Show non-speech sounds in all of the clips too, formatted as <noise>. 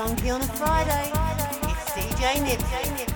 funky on a Friday. It's DJ Nibs.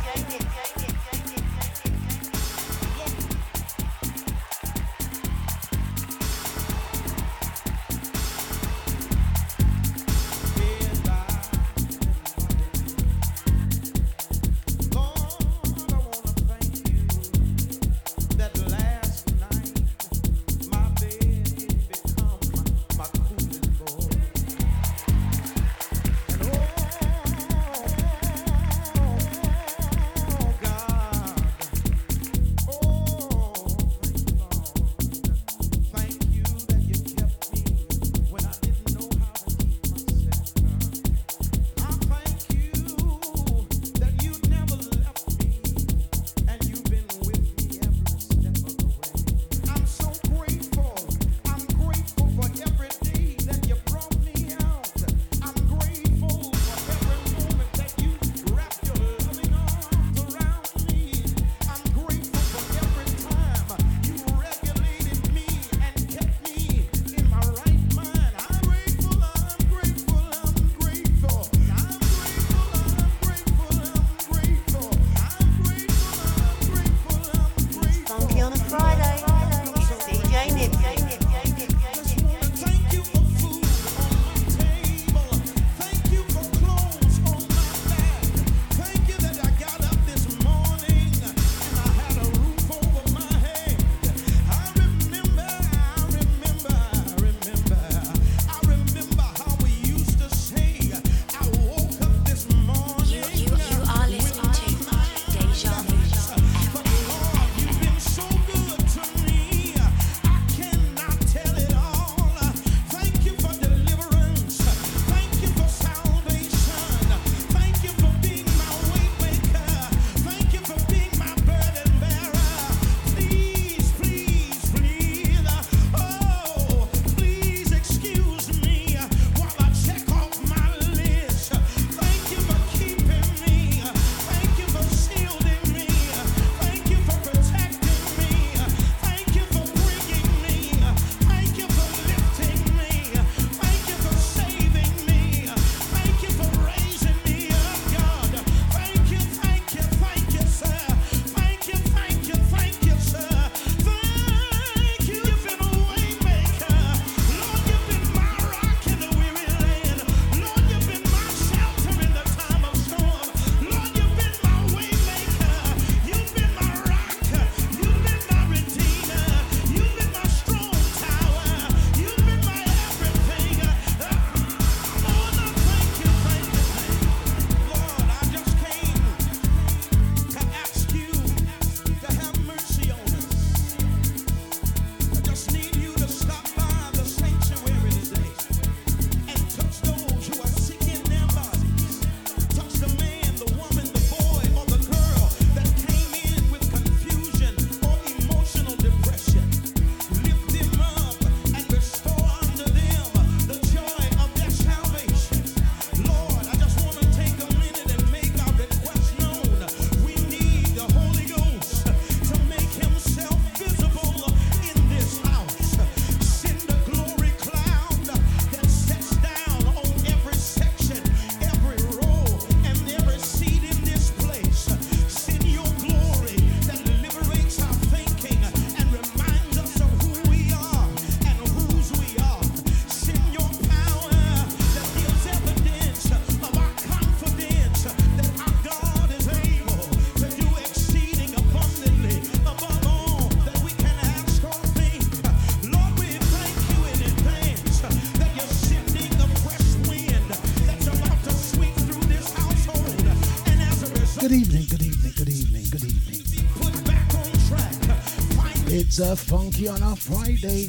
Funky on a Friday.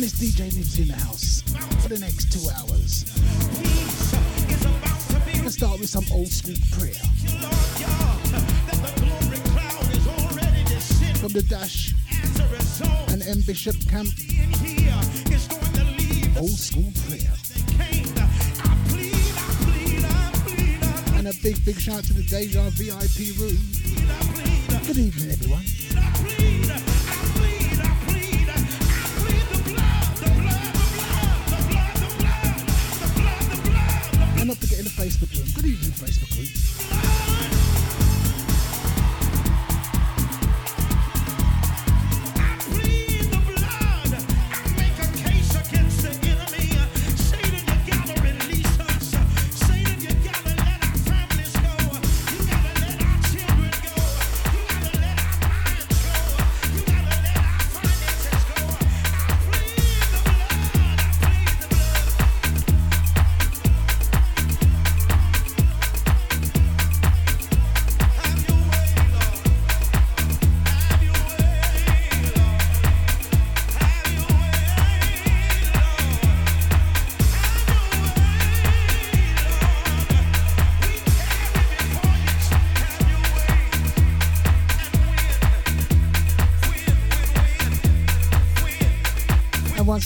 Miss DJ Nibs in the house for the next two hours. Let's start with some old school prayer. From the Dash and M Bishop Camp. Old school prayer. And a big, big shout to the Deja VIP room. Good evening, everyone.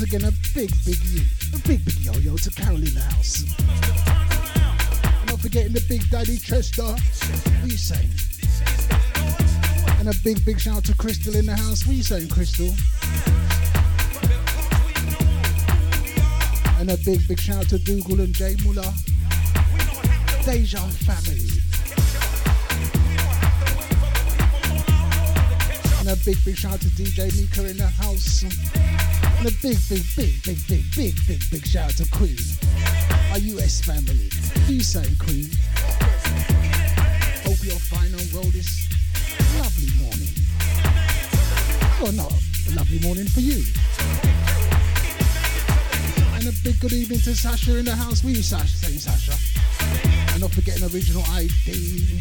Once again a big, big a big, big yo-yo to Carol in the house. And not forgetting the big daddy Chester. What you saying? And a big, big shout out to Crystal in the house. What you saying, Crystal? And a big, big shout out to Dougal and Jay Muller. Deja family. And a big, big shout out to DJ Mika in the house. And a big, big, big, big, big, big, big, big shout out to Queen, our US family. You saying Queen? Hope you're fine on roll this lovely morning. Well, not a lovely morning for you. And a big good evening to Sasha in the house. We you Sasha, saying Sasha. And not forgetting original ID.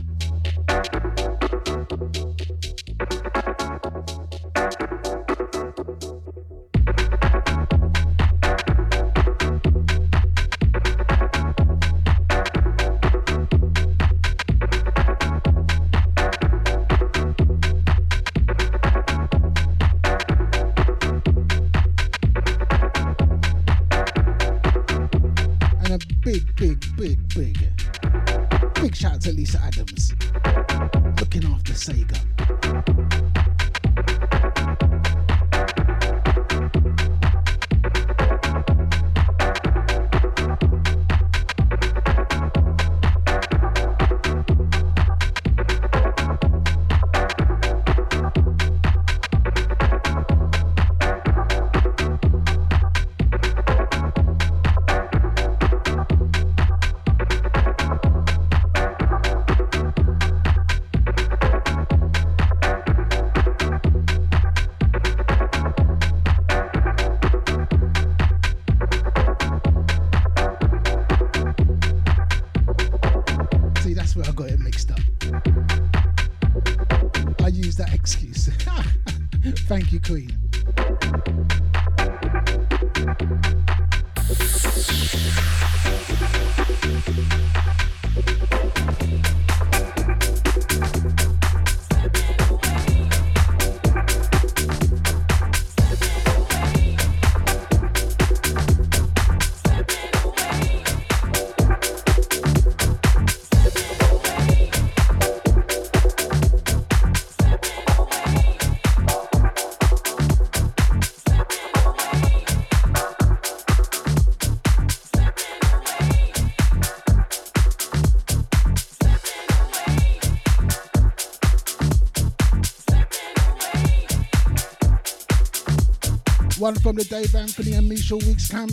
One from the Dave Anthony and Michelle Weeks camp.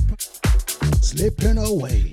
Slipping away.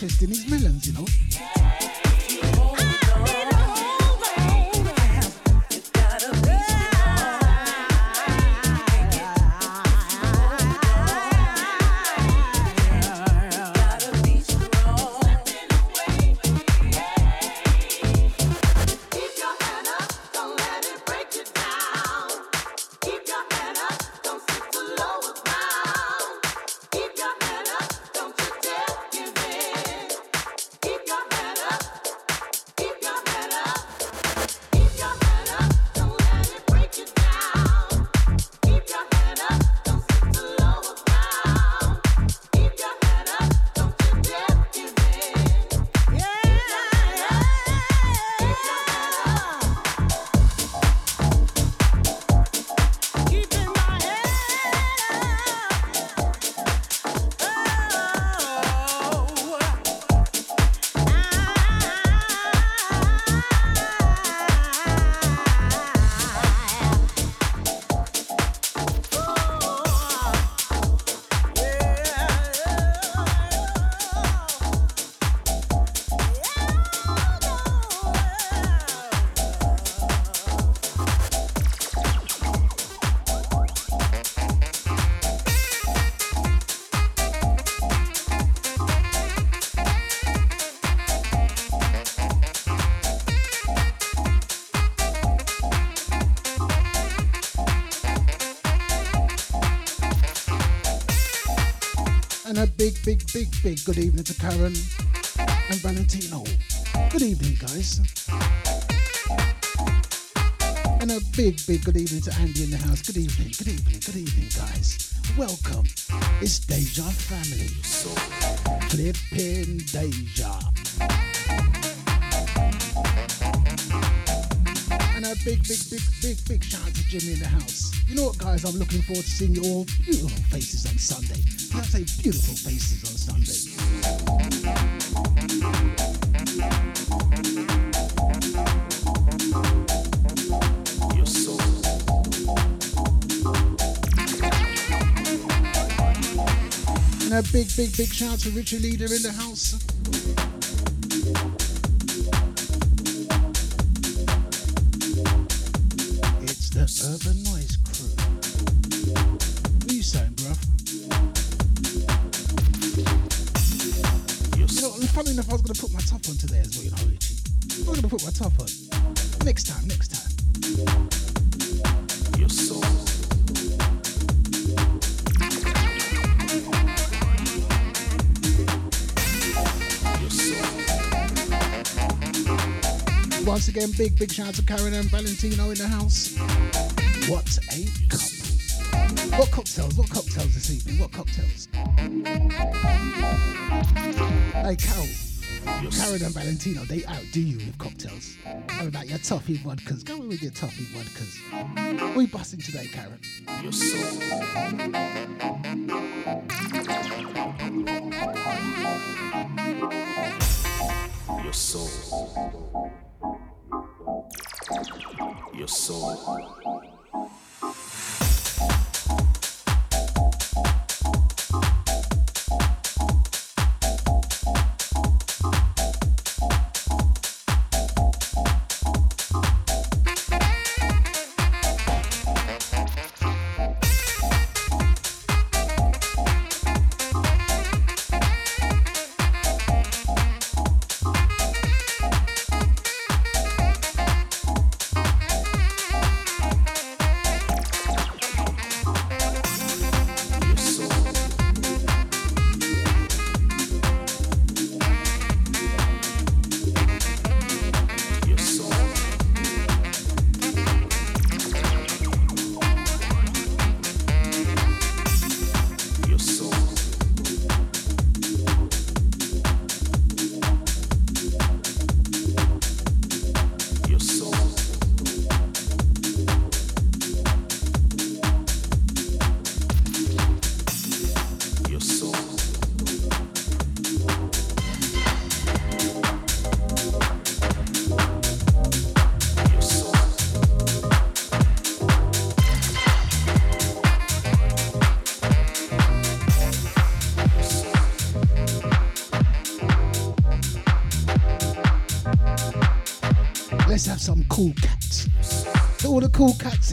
his melons, you know. Big, good evening to Karen and Valentino. Good evening, guys. And a big, big good evening to Andy in the house. Good evening, good evening, good evening, guys. Welcome. It's Deja Family. Flipping Deja. A big, big, big, big, big shout out to Jimmy in the house. You know what, guys? I'm looking forward to seeing you all beautiful faces on Sunday. Can I say beautiful faces on Sunday? And a big, big, big shout out to Richard Leader in the house. Again, big, big shout out to Karen and Valentino in the house. What a couple. What cocktails? What cocktails this evening? What cocktails? Hey, Carol. Karen and Valentino, they outdo you with cocktails. How about your toffee vodkas? Go with your toffee vodkas. We busting today, Karen. Your soul. Your soul your soul.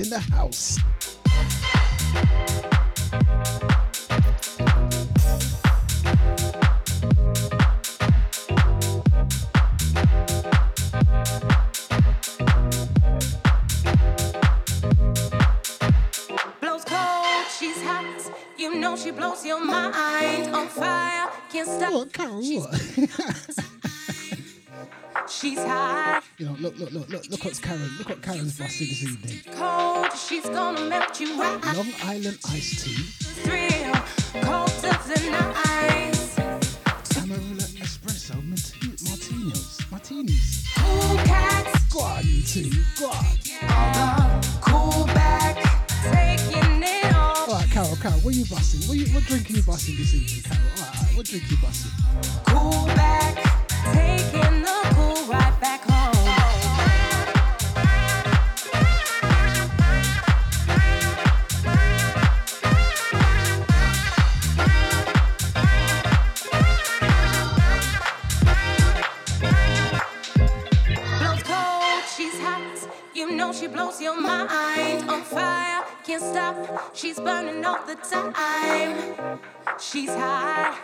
In the house. Blows cold, she's hot. You know she blows your mind on fire. Can't stop. What, Carol? What? She's hot. You know, look, look, look, look, look what's Karen. Look what Karen's busting this evening. Cold, she's gonna melt you right. Long Island iced tea. Thrill, cold of the night. Espresso martinis. Martinis. Cool cats. Go on, you two. Go on. Uh, cool back. Taking it off. All right, Carol, Carol, what are you busting? What, you, what drink are you busting this evening, Carol? All right, all right, what drink are you busting? Cool back. Taking the Can't stop, she's burning all the time. She's hot,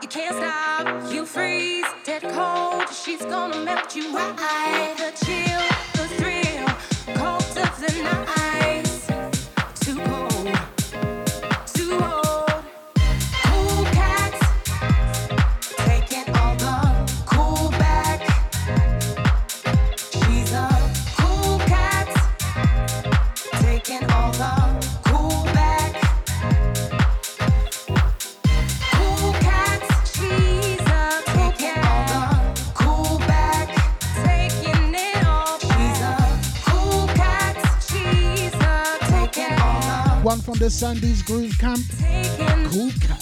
you can't stop. You freeze, dead cold. She's gonna melt you right. The chill, the thrill, cold of the night. From the Sandy's Groove Camp. Cool cat.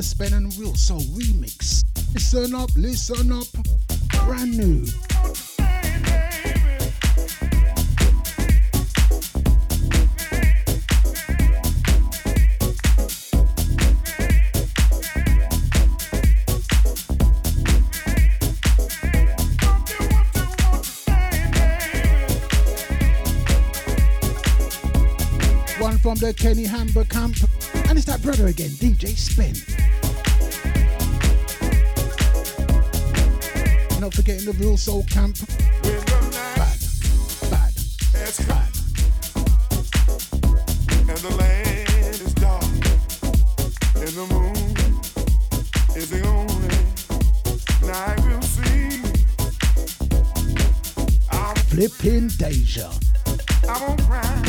The Spin and Soul remix. Listen up, listen up, brand new. One from the Kenny Hammer camp. It's that brother again, DJ Spen. not forgetting the real soul camp. Bad, bad, it's bad. And the land is dark, and the moon is the only night we'll see. I'm flipping Deja. I won't cry,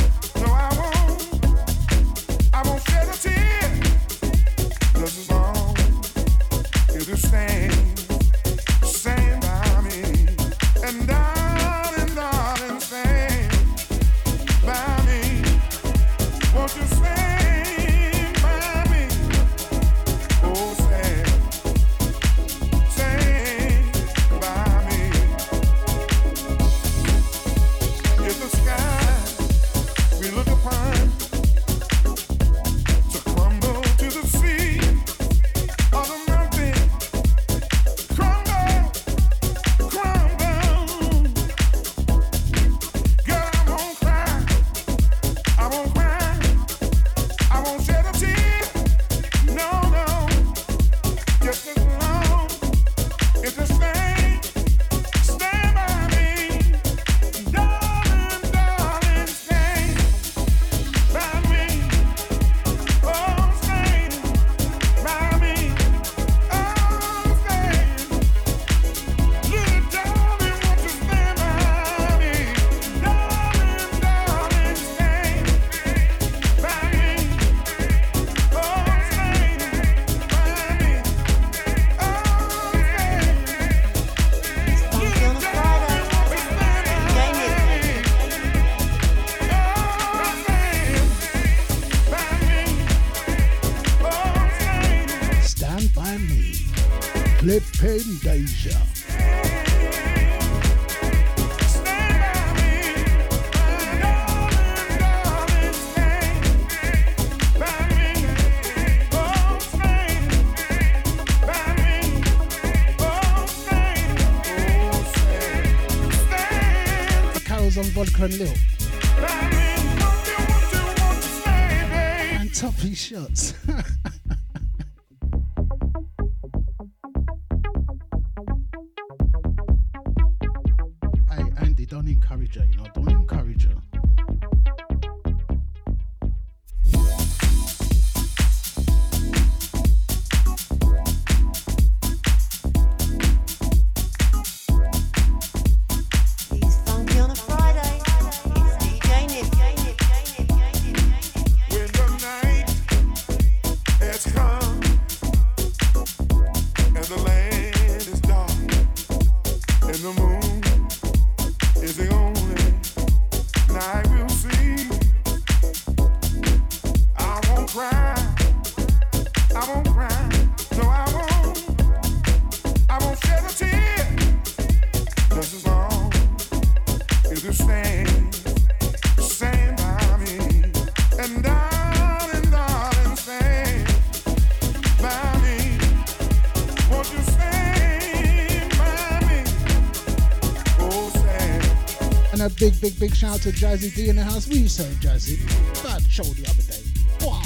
big, big, big shout out to Jazzy D in the house. What are you saying, Jazzy? Bad show the other day. Go on.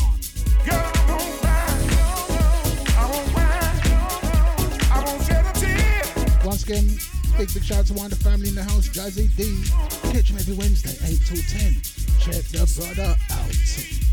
Once again, big, big shout out to of family in the house, Jazzy D. Catch him every Wednesday, 8 till 10. Check the brother out.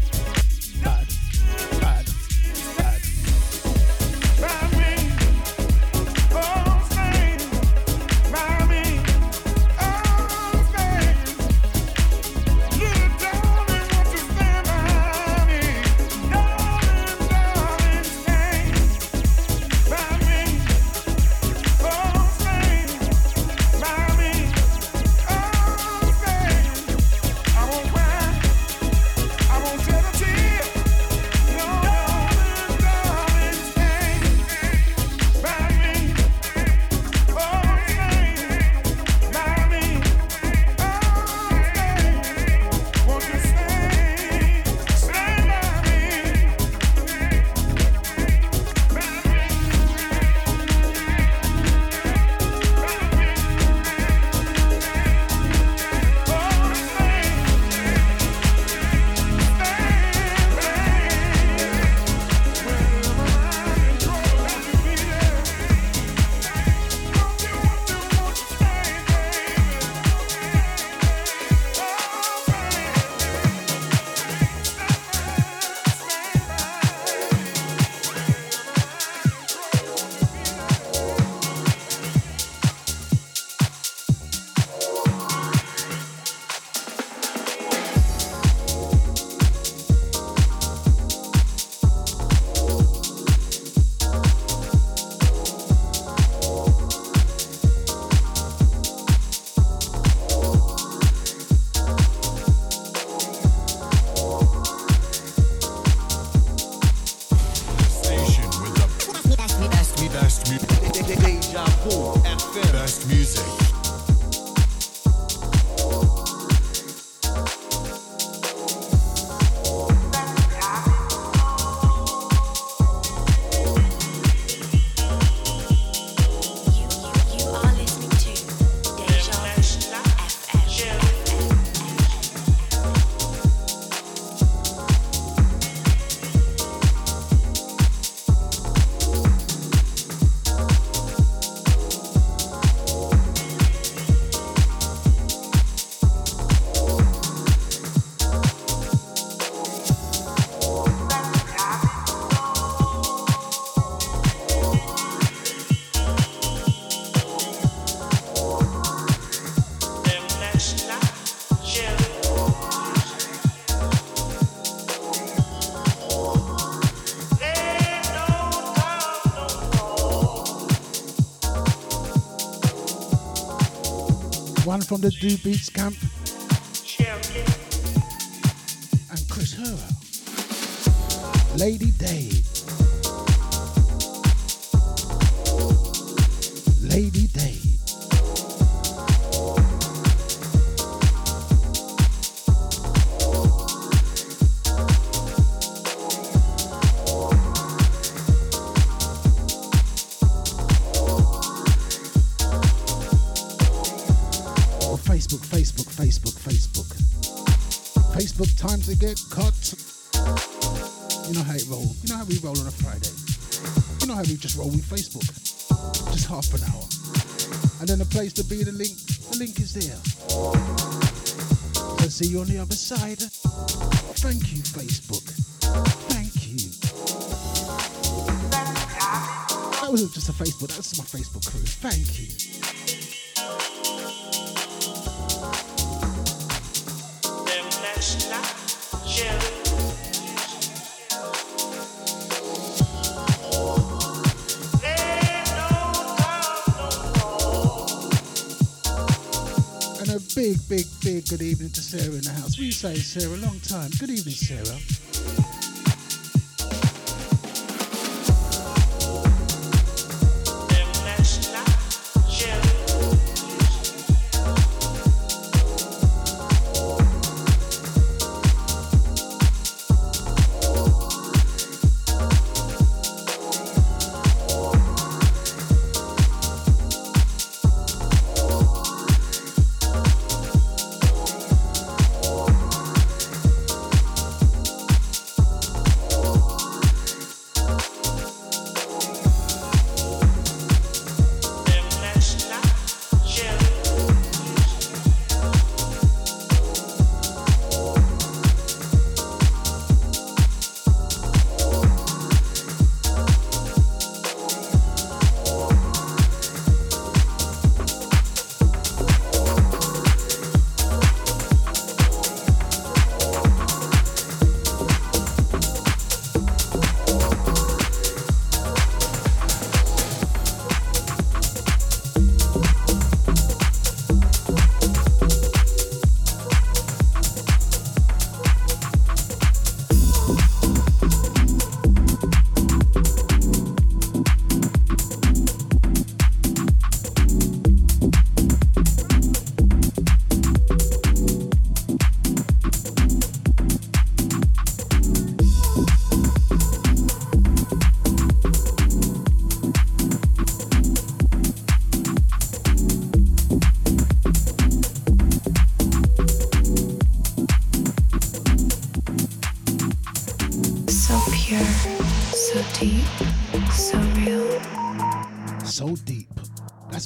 From the DuBeats camp. And Cris Herrera. Lady Dave. You know how it roll. You know how we roll on a Friday. You know how we just roll with Facebook. Just half an hour. And then the place to be, the link, the link is there. So see you on the other side. Thank you, Facebook. Thank you. That wasn't just a Facebook, that's my Facebook crew. Thank you. Big, big, big good evening to Sarah in the house. You saying, Sarah? Long time. Good evening, Sarah.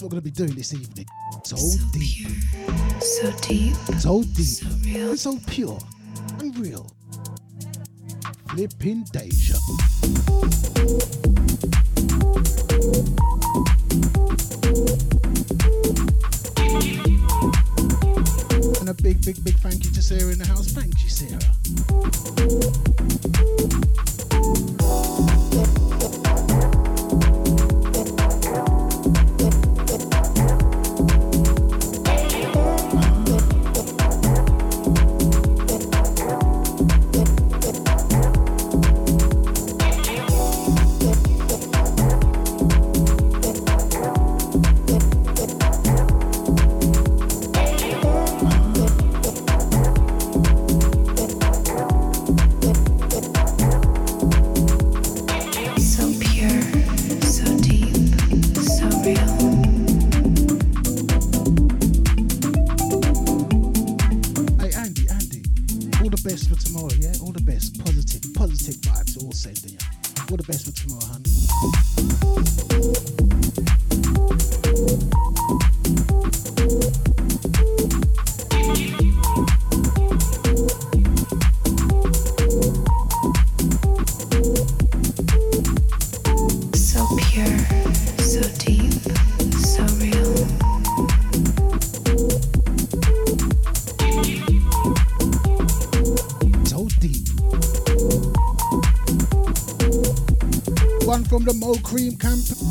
We're gonna be doing this evening. So, So deep. pure, so deep, So deep. so real. And so pure. And real. Flipping Deja. Tomorrow, yeah? All the best. Positive, positive vibes all sending you. All the best for tomorrow, hun. The Mo Cream camp.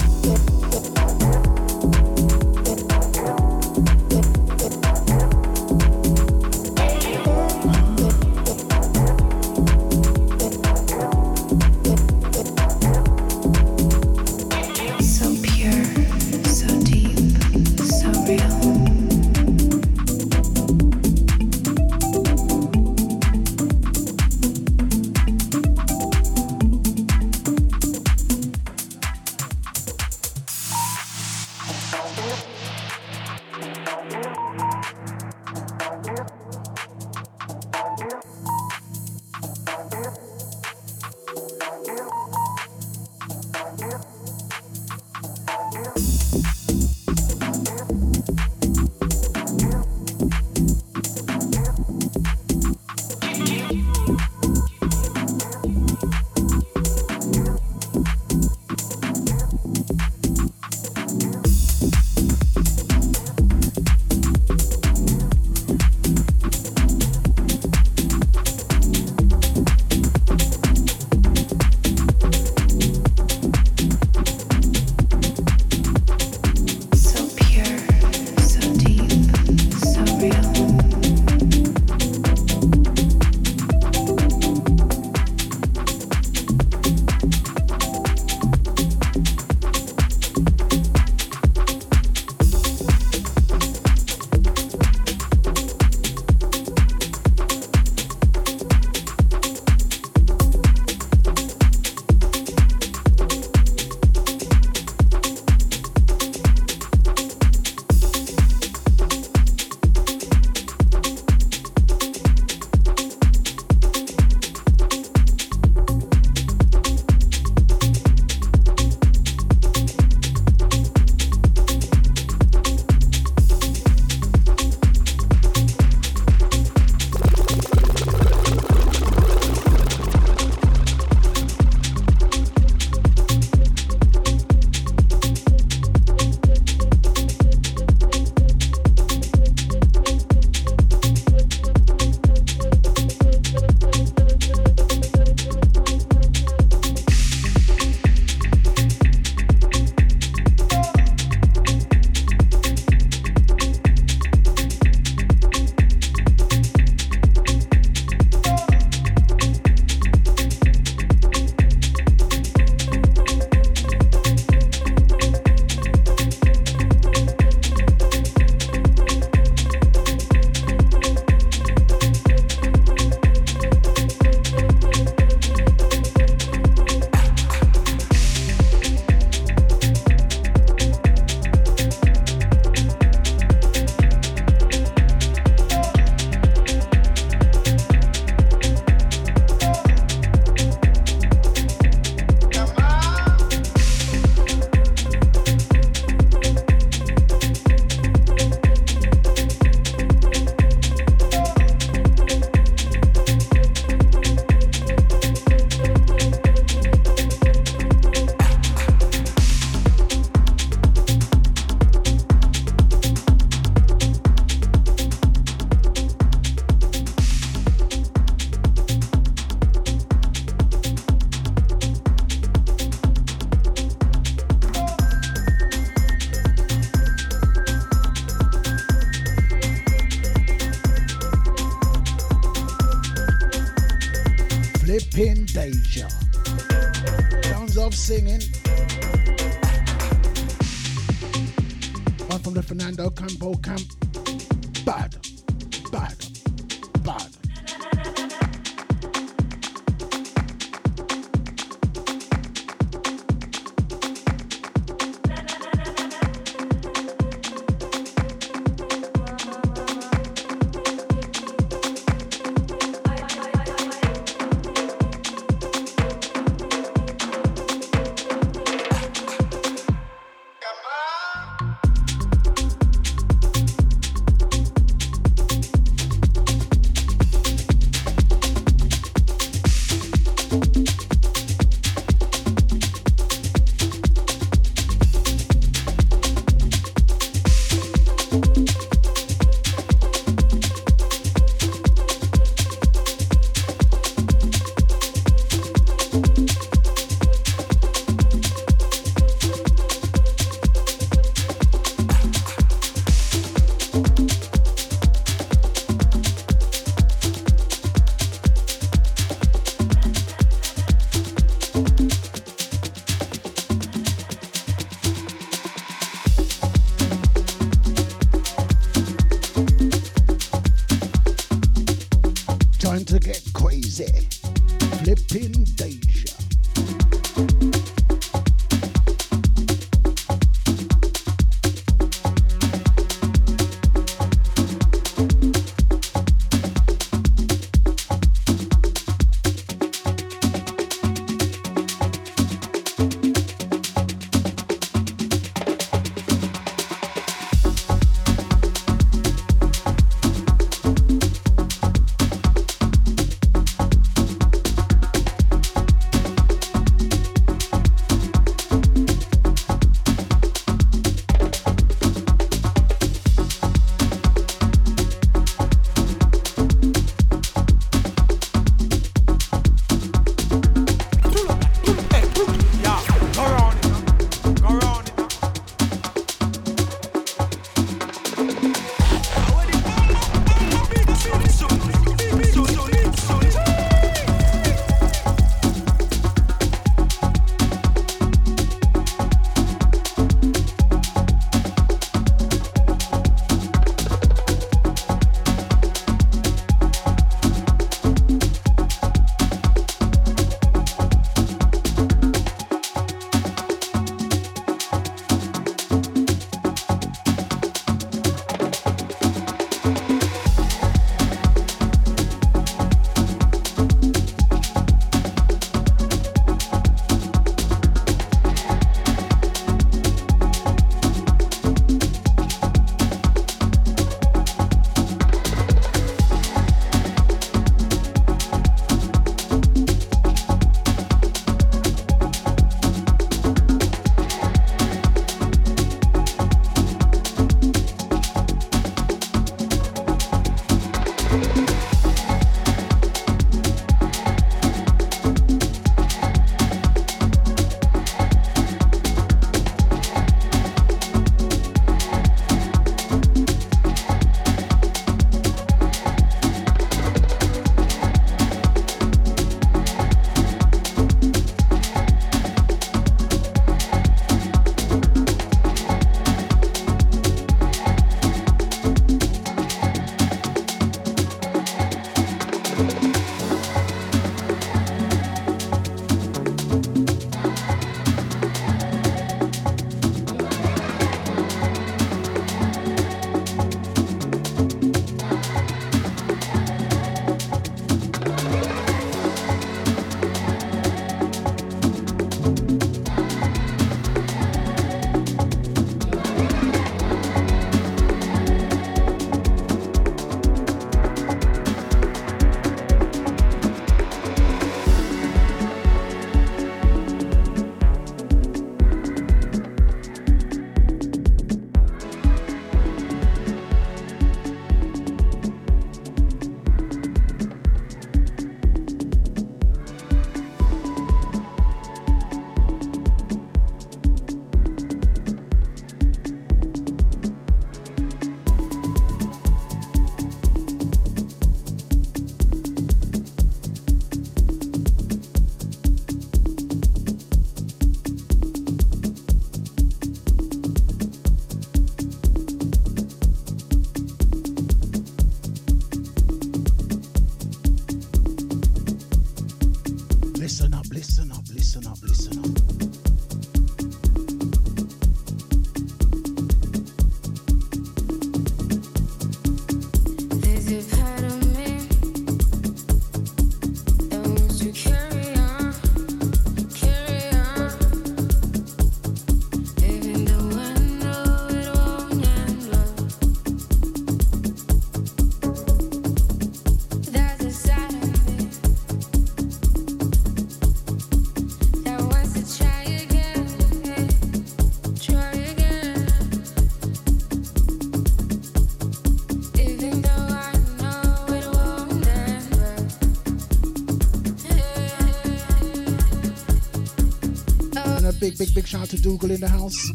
Big, big, big shout out to Dougal in the house.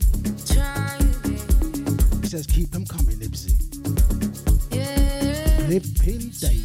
He says, keep them coming, Nibbsy. Yeah. Flipping Deja.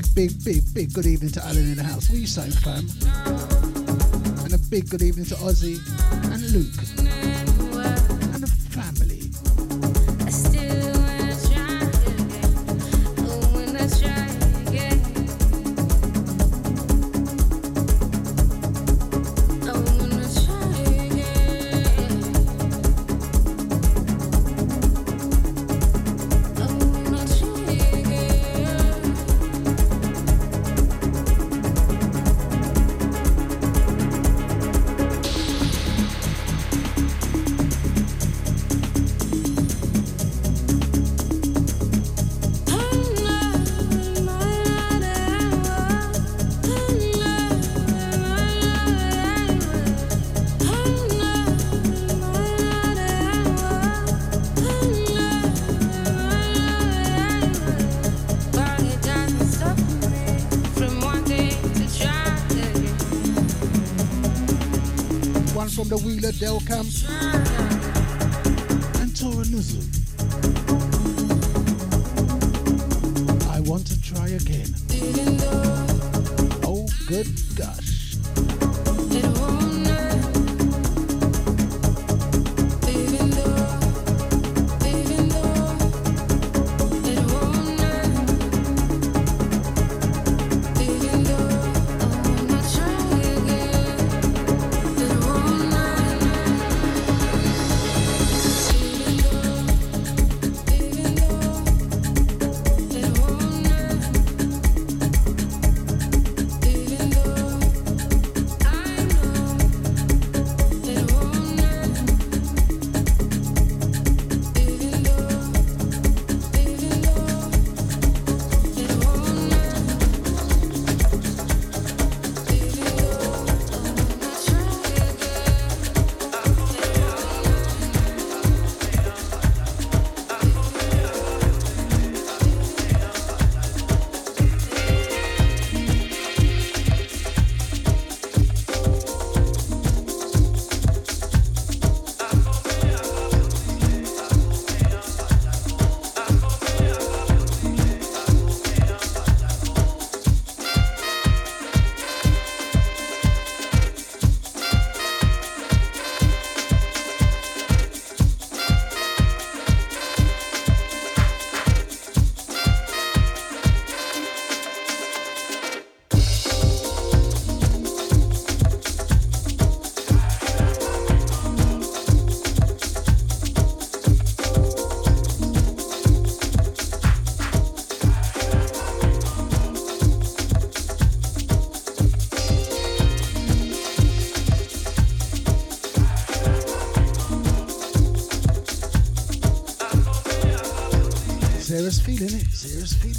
Big, big, big, big good evening to Alan in the house. What are you saying, fam? And a big good evening to Ozzy and Luke.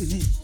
Feeling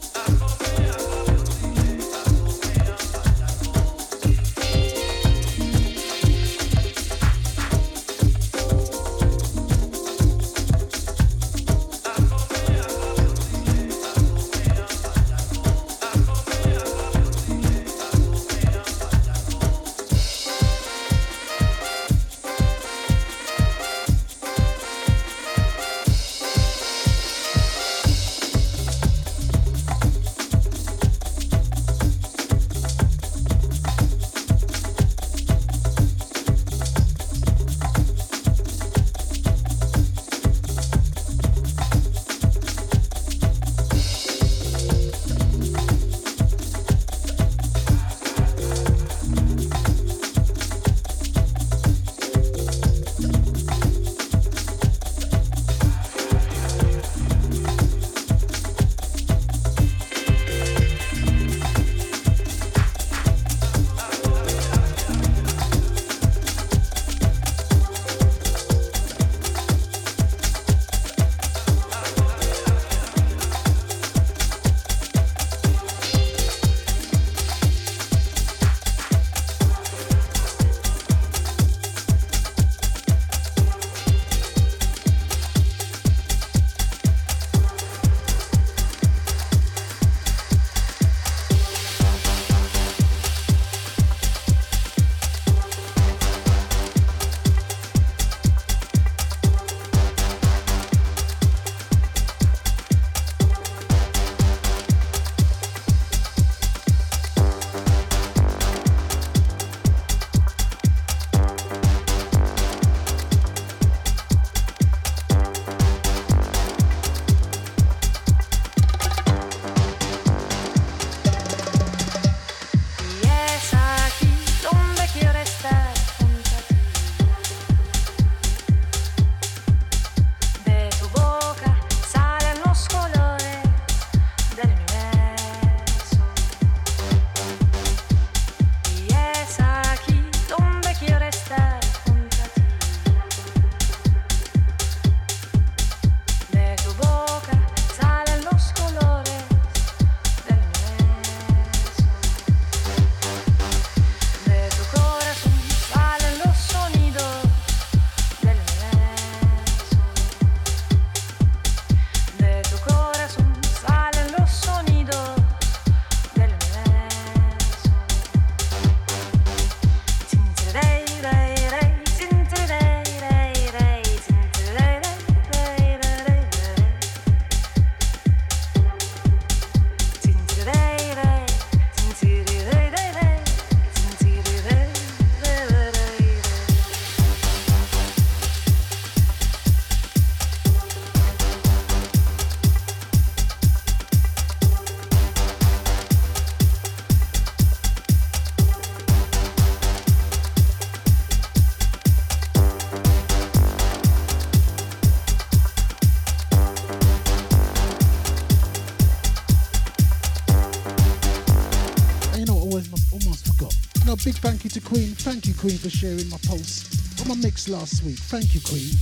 you to Queen. Thank you, Queen, for sharing my post on my mix last week. Thank you, Queen.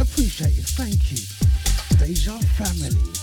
Appreciate it. Thank you. Deja family.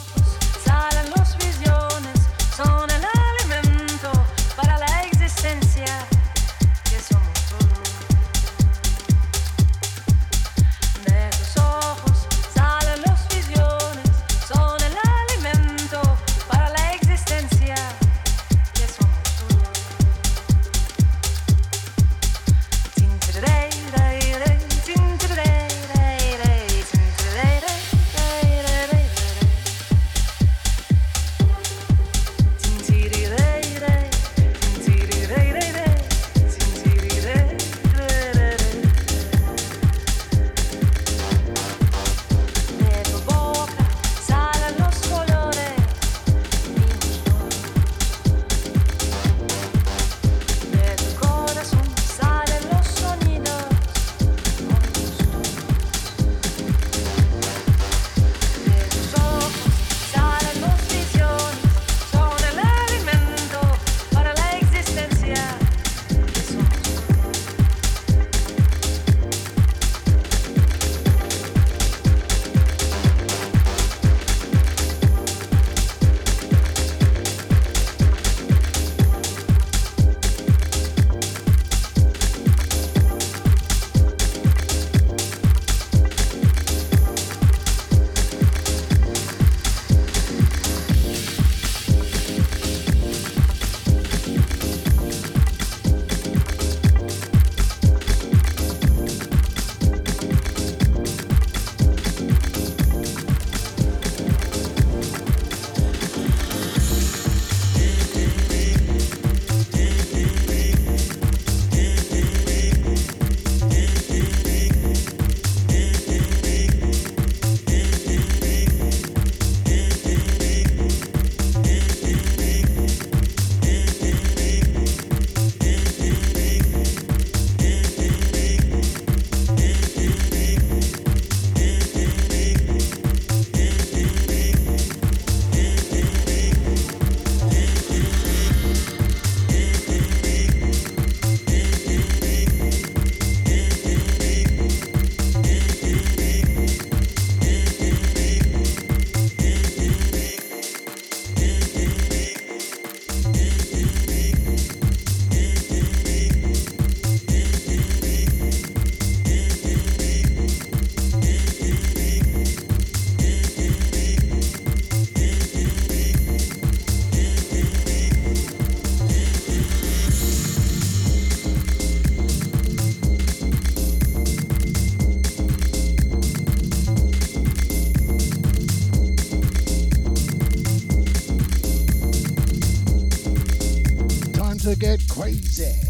crazy.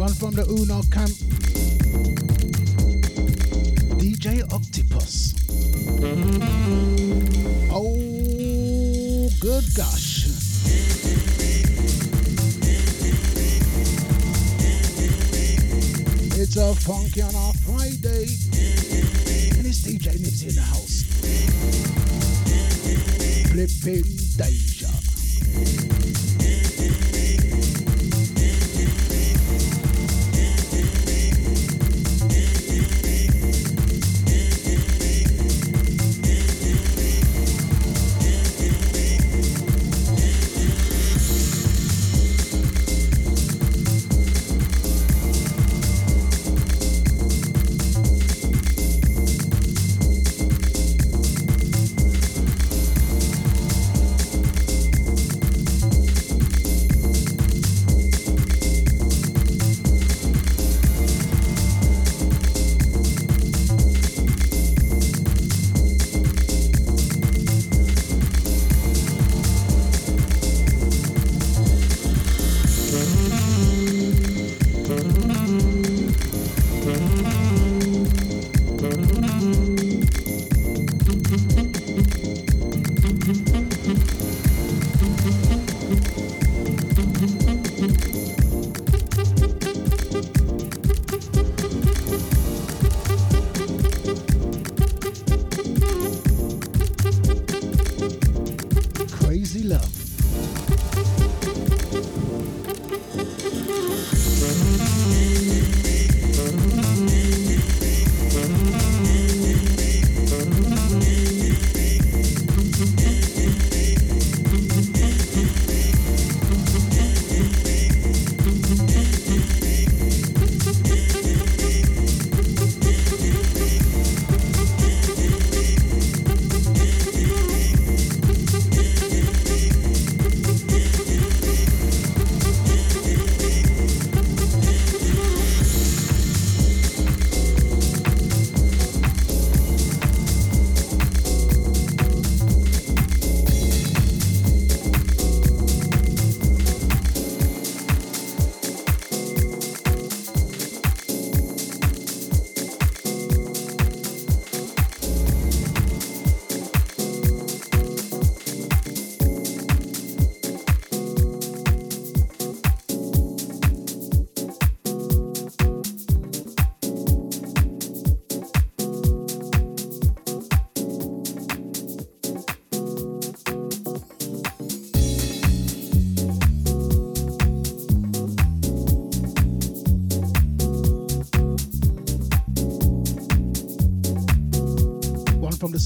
one from the Uno camp. DJ Octopuz. Oh, good gosh. It's a funky enough. tape.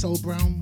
Sol Brown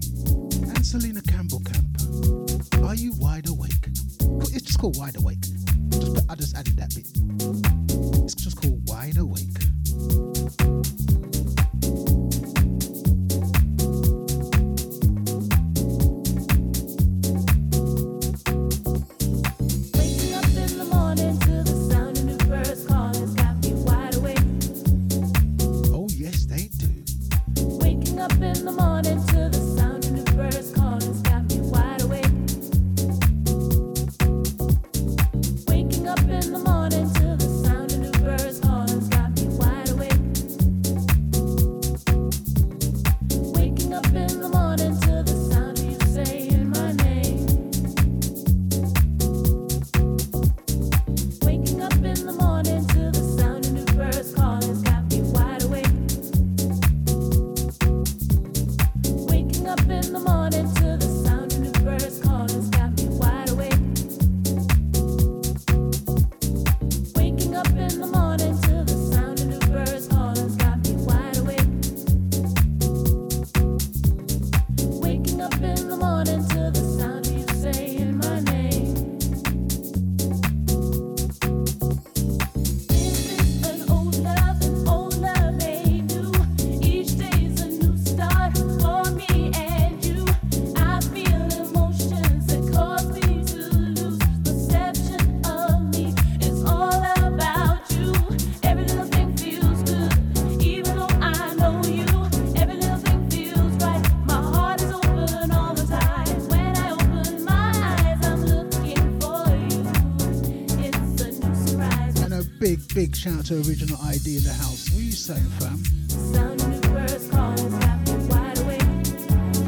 shout out to Original ID in the house. What are you saying, fam?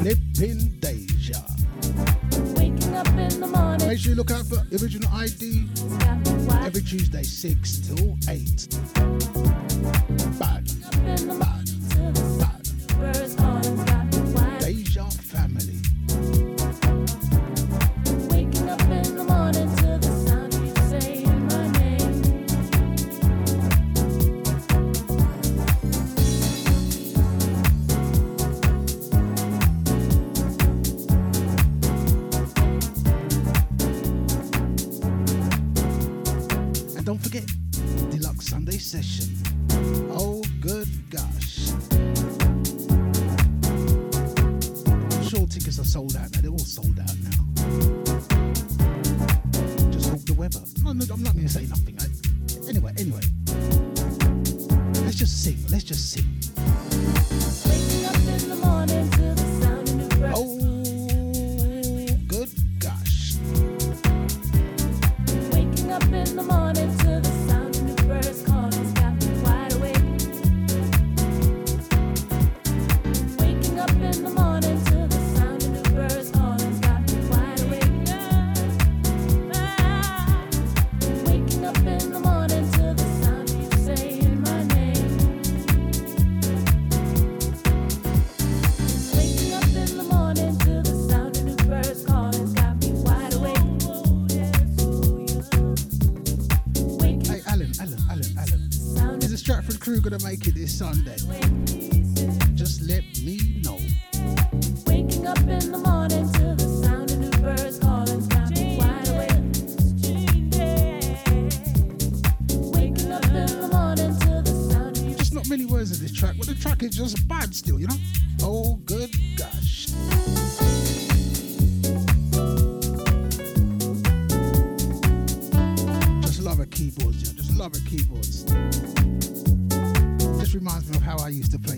Flipping Deja. Make sure you look out for Original ID Stratford crew going to make it this Sunday? Just let me know. Waking up in the morning to the sound of new birds calling, got me wide awake. Waking up in the morning to the sound of. Just not many words in this track, but the track is just bad still, you know? Oh, good gosh. Just love her keyboards, yeah. Just love her keyboards. Used to play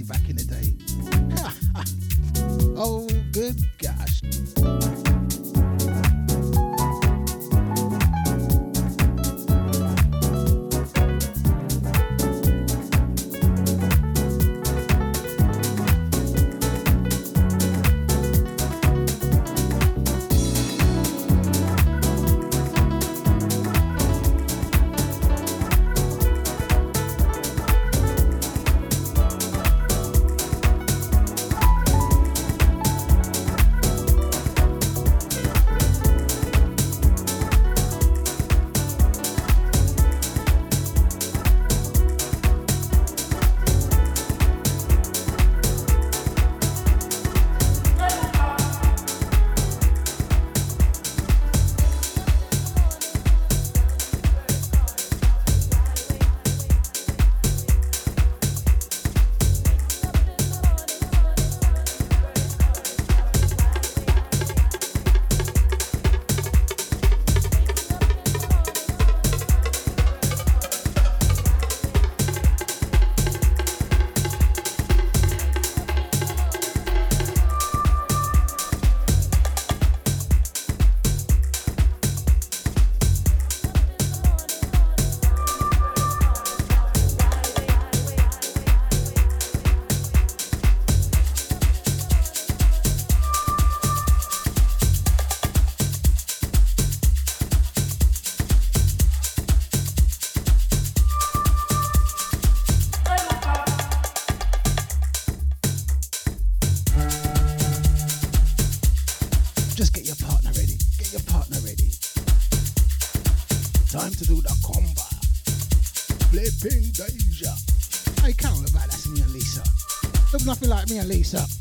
Lisa.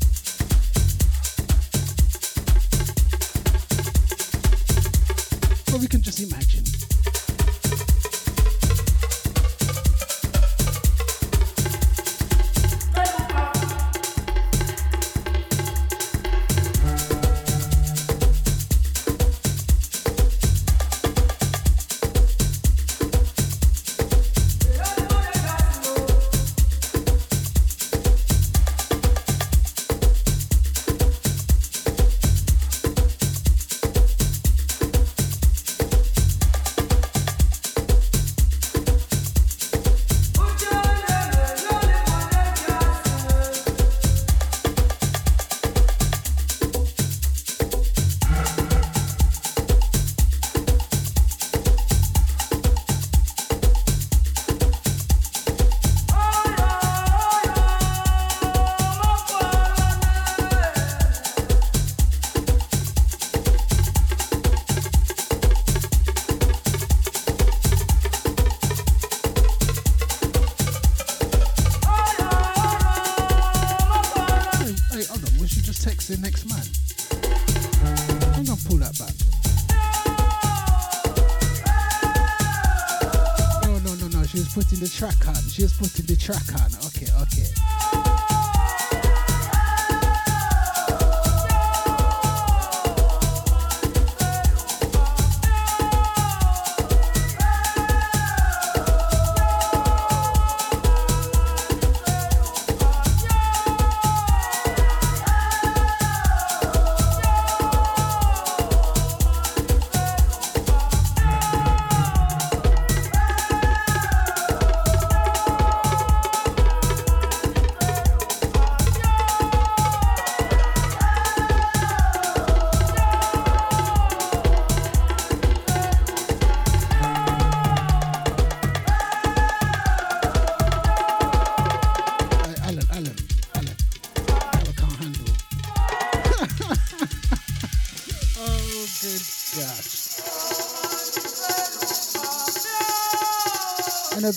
Was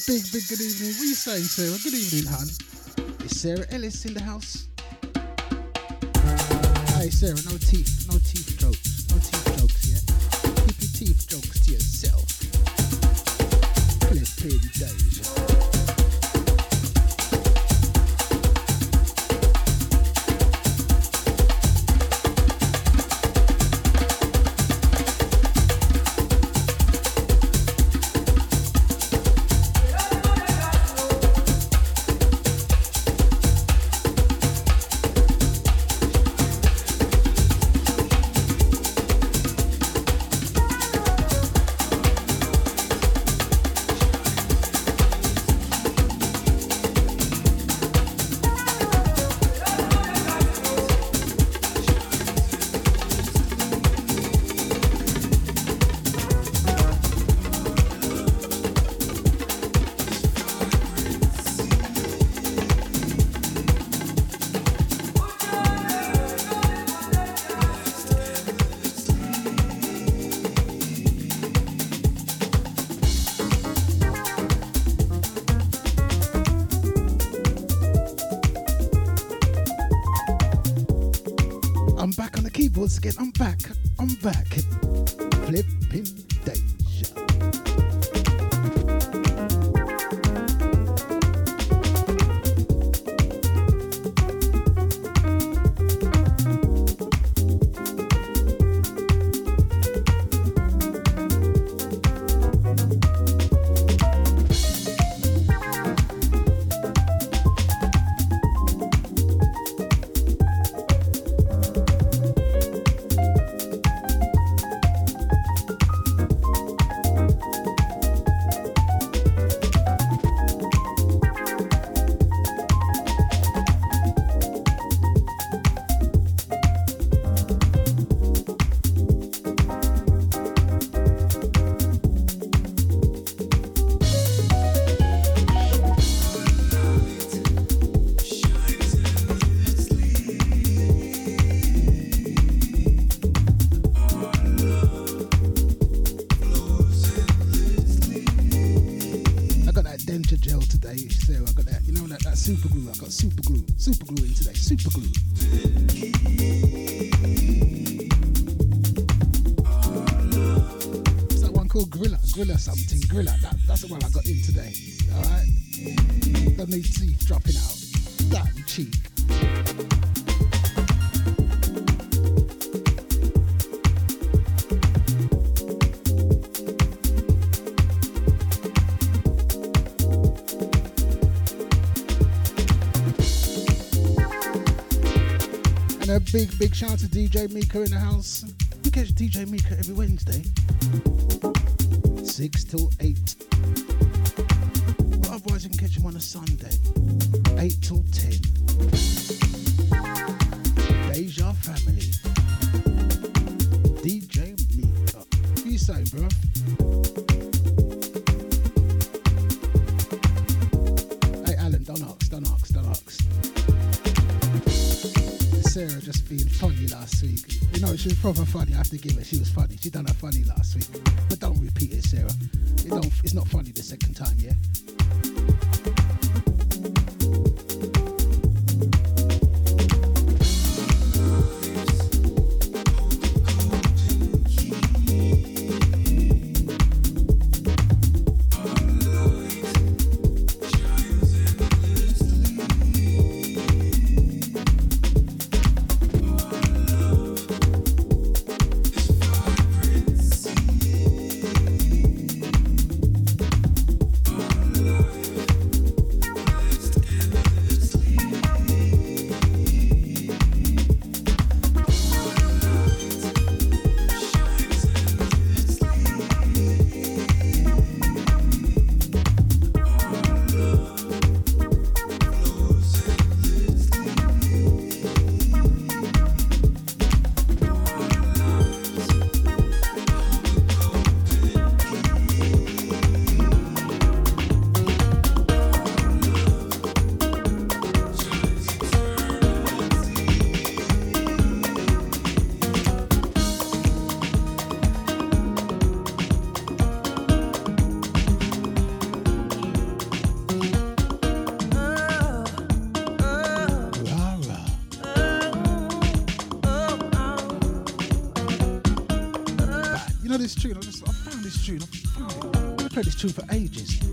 big, big good evening. What are you saying, Sarah? Good evening, hon. Is Sarah Ellis in the house? Hey, Sarah, no teeth one I got in today. Alright? Don't need teeth dropping out. That cheek. And a big, big shout out to DJ Mika in the house. You catch DJ Mika every Wednesday. 6 till 8. Otherwise, you can catch him on a Sunday. 8 till 10. Deja Family. DJ Mika. What you say, bro? Hey, Alan, don't ask, don't ask, don't ask. Sarah just being funny last week. You know, she was proper funny. I have to give her. She was funny. She done her funny last week. tune. I just I found this tune. I've played this tune for ages.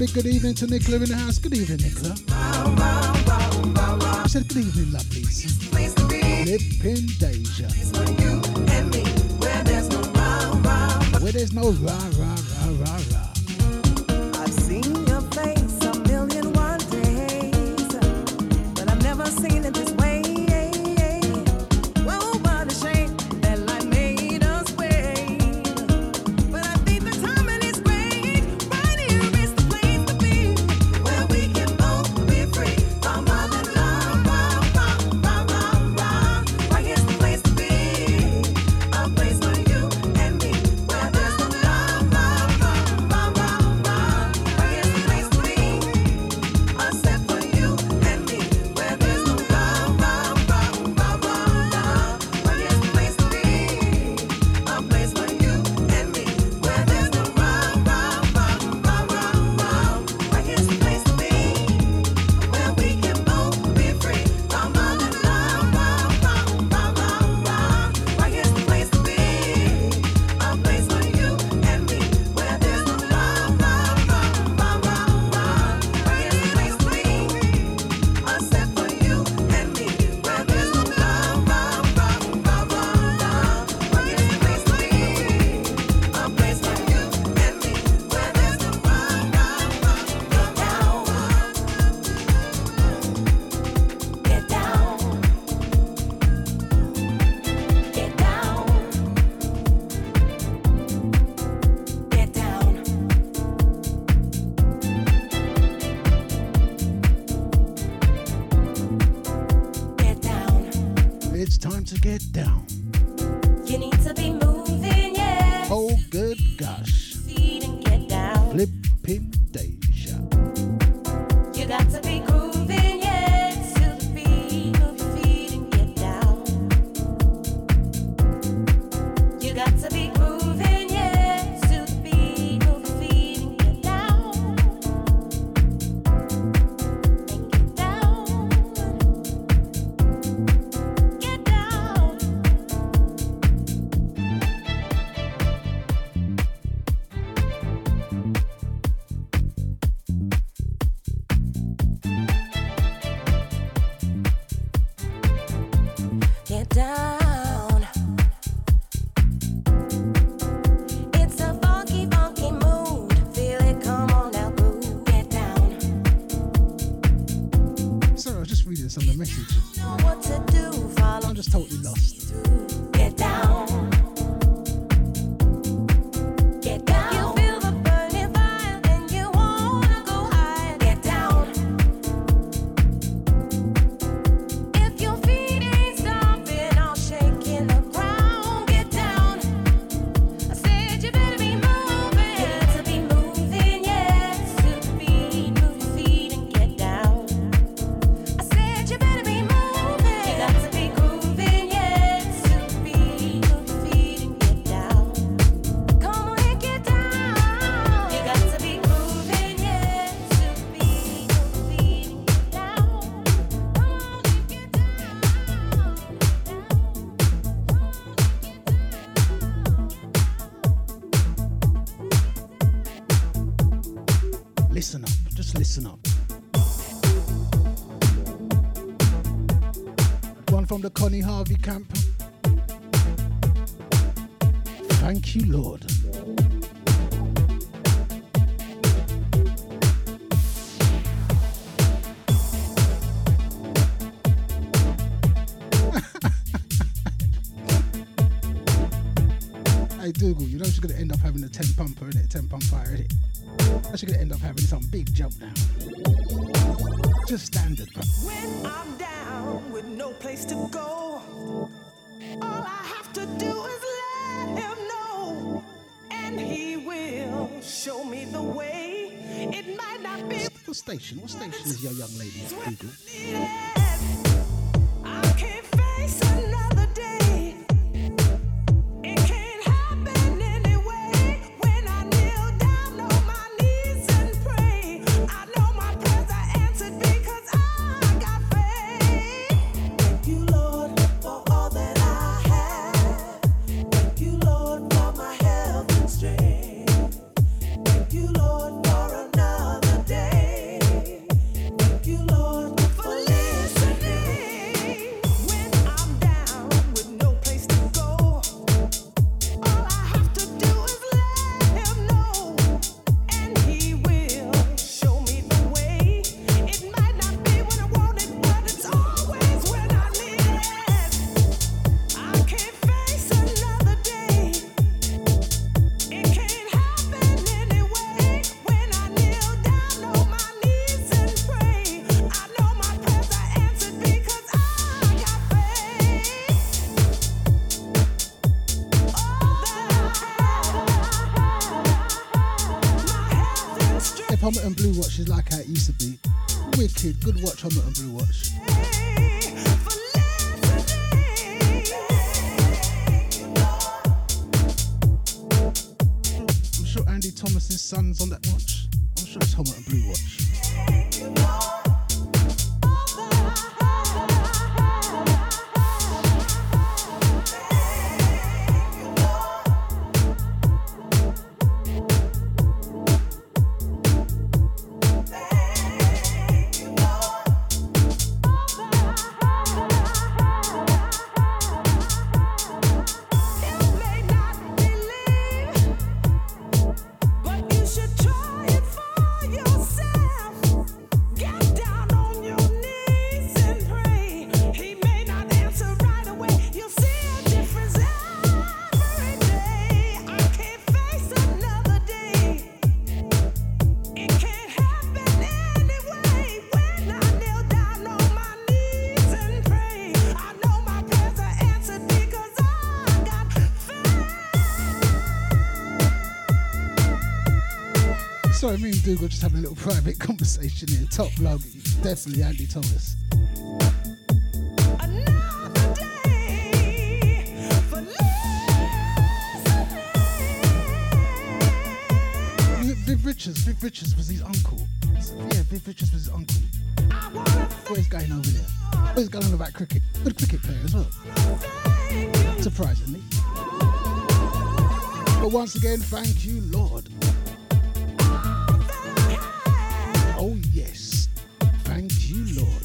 big good evening to Nicola in the house. Good evening, Nicola. I said good evening, lovelies. Lip in danger. Where there's no rah rah message. Harvey Camp. Thank you, Lord. station? What station is your young lady at, Dougal? good watch on the blue watch. I'm sure Andy Thomas's son's on the Sorry, me and Dougal just having a little private <laughs> conversation here. Top love, definitely Andy Thomas. Viv Richards, Viv Richards was his uncle. Yeah, Viv Richards was his uncle. What is going over there? What is going on about cricket? Good cricket player as well. Surprisingly. But once again, thank you, Lord. thank you lord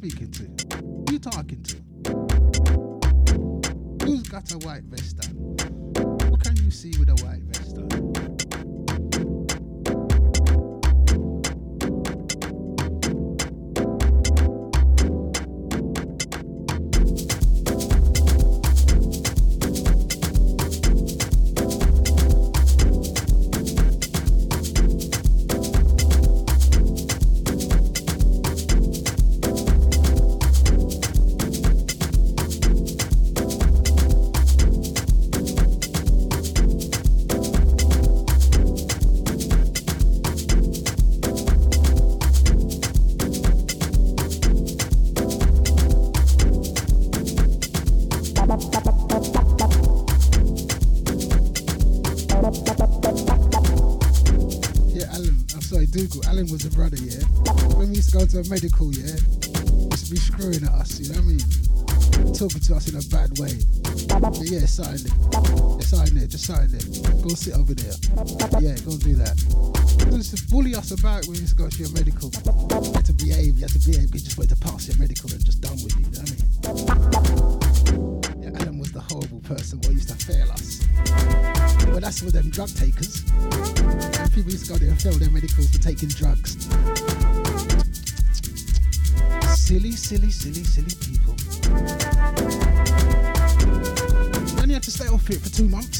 speaking to? Who you talking to? Who's got a white vest on? Who can you see with a white a medical, yeah, just be screwing at us, you know what I mean? Talking to us in a bad way. But yeah, sign it. Yeah, sign it, just sign it. Go sit over there. Yeah, go do that. Just bully us about when you go to your medical. You have to behave, you have to behave, you just wait to pass your medical and just done with you, you know what I mean? Yeah, Adam was the horrible person what used to fail us. Well, that's for them drug takers. People used to go there and fail their medicals for taking drugs silly, silly, silly, silly people. Then you had to stay off it for two months.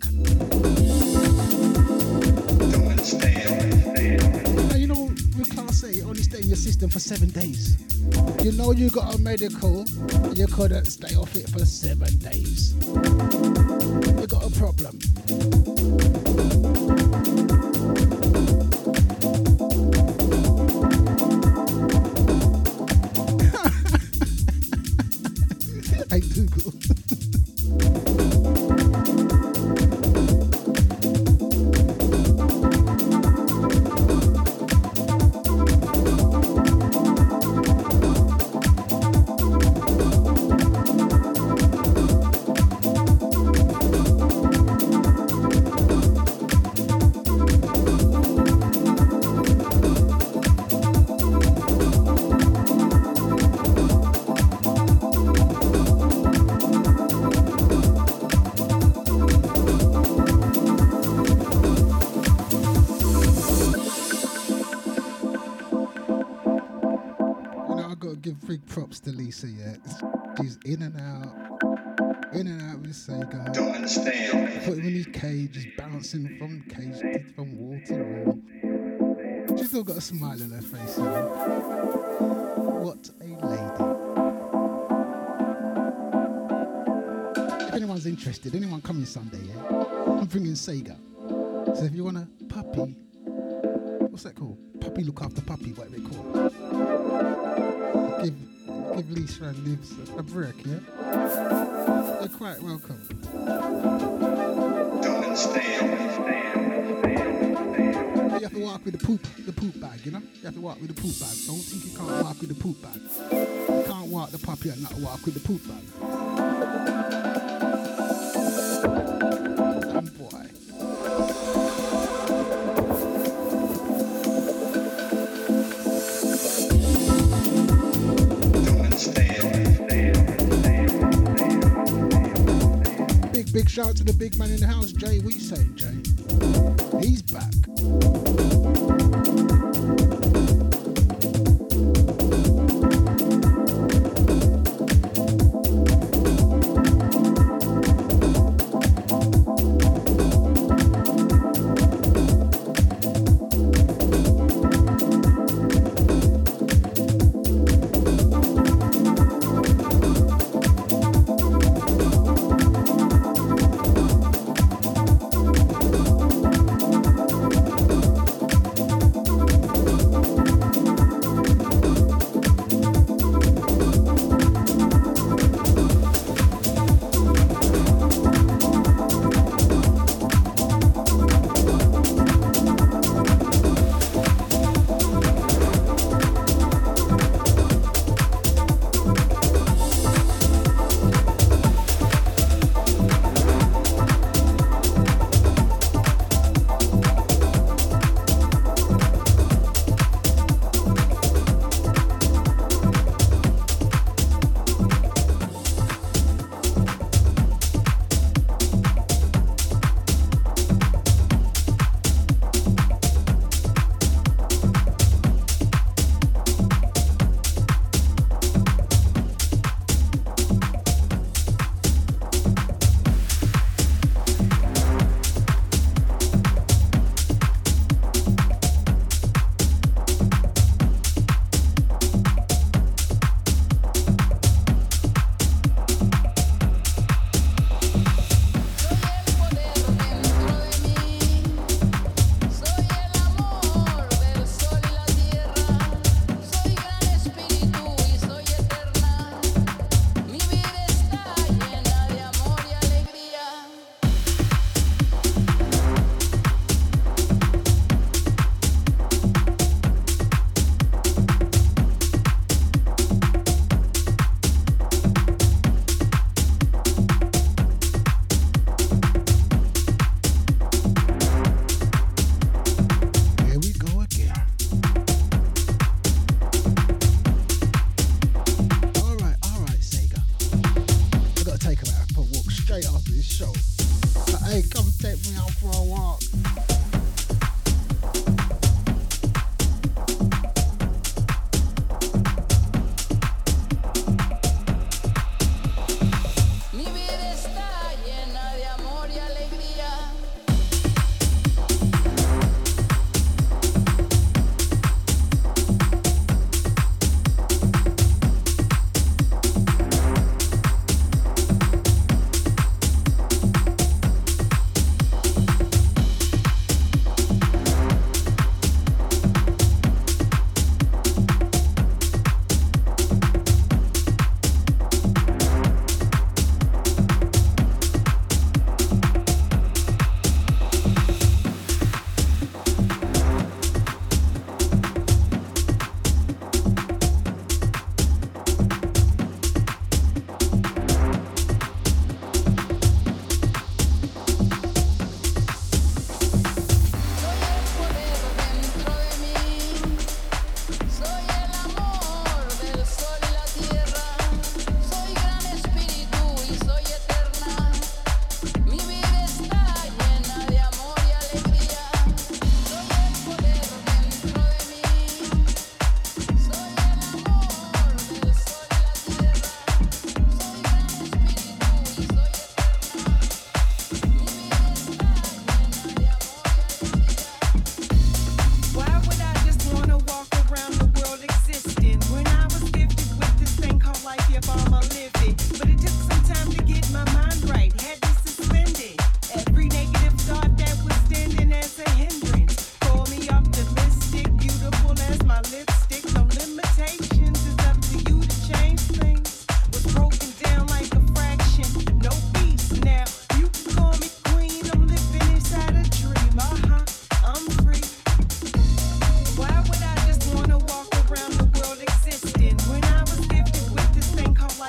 for seven days. You know you got a medical, you couldn't stay off it for seven days. You got a problem. Wall. She's still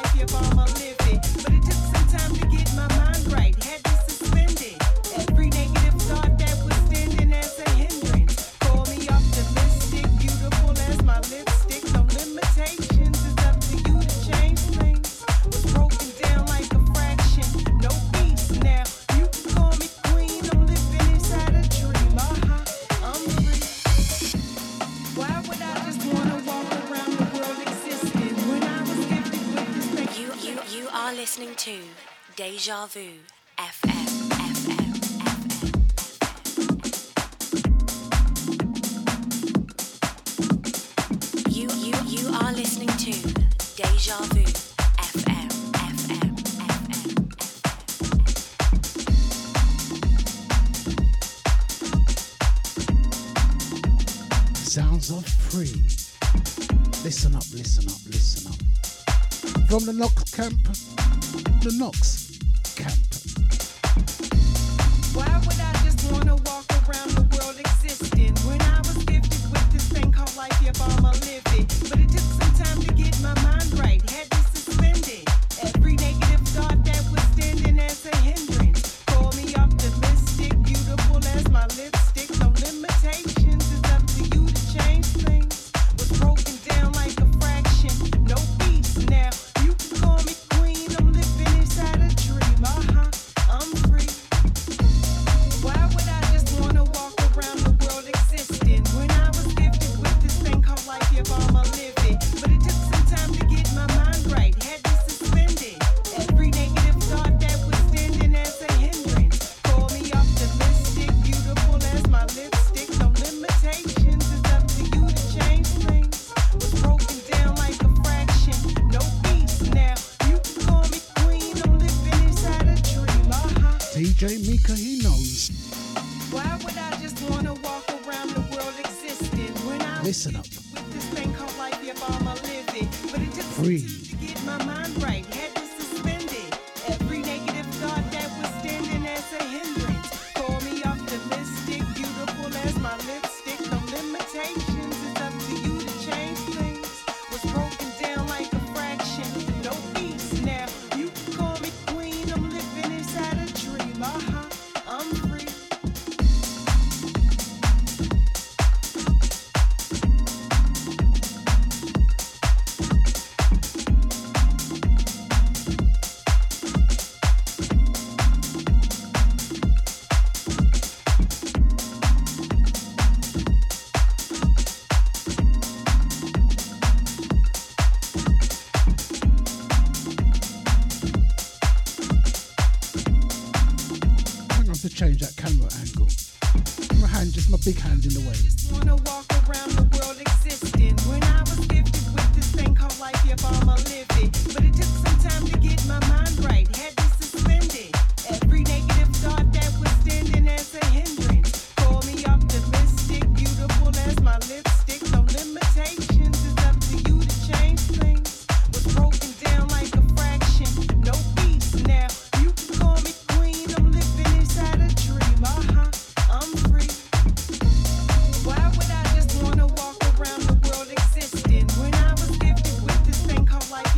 life, you farmer live. You, you, you are listening to Deja Vu FM. FM. FM. Sounds of free. Listen up, listen up, listen up. From the Knox camp, the Knox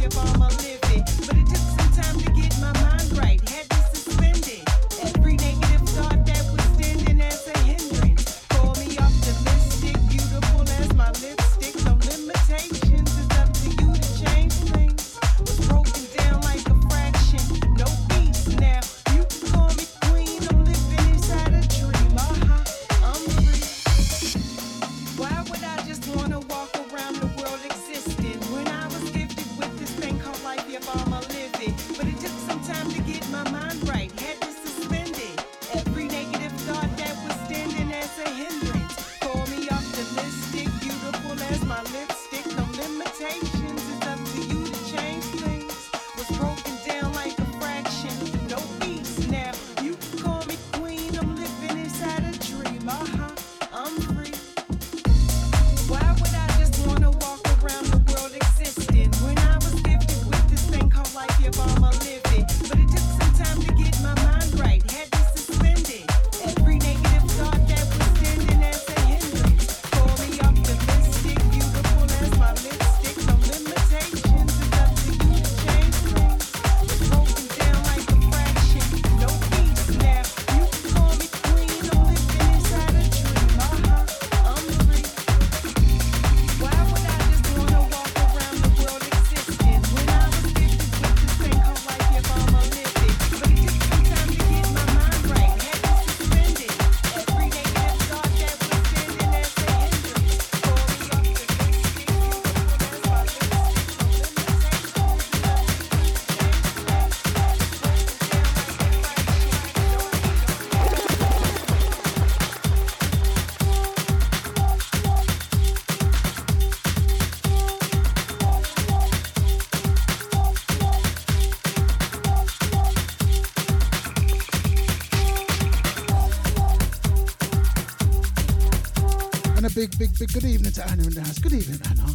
your phone. Big, big, big good evening to Anna in the house. Good evening, Anna.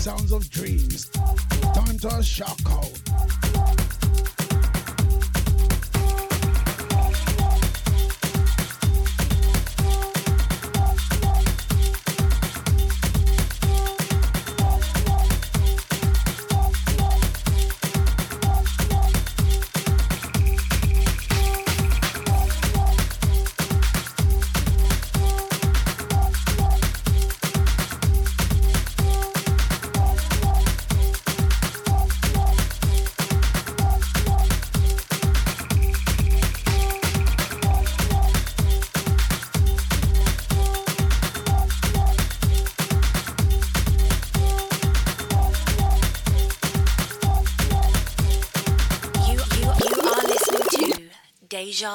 Sounds of dreams. Time to shock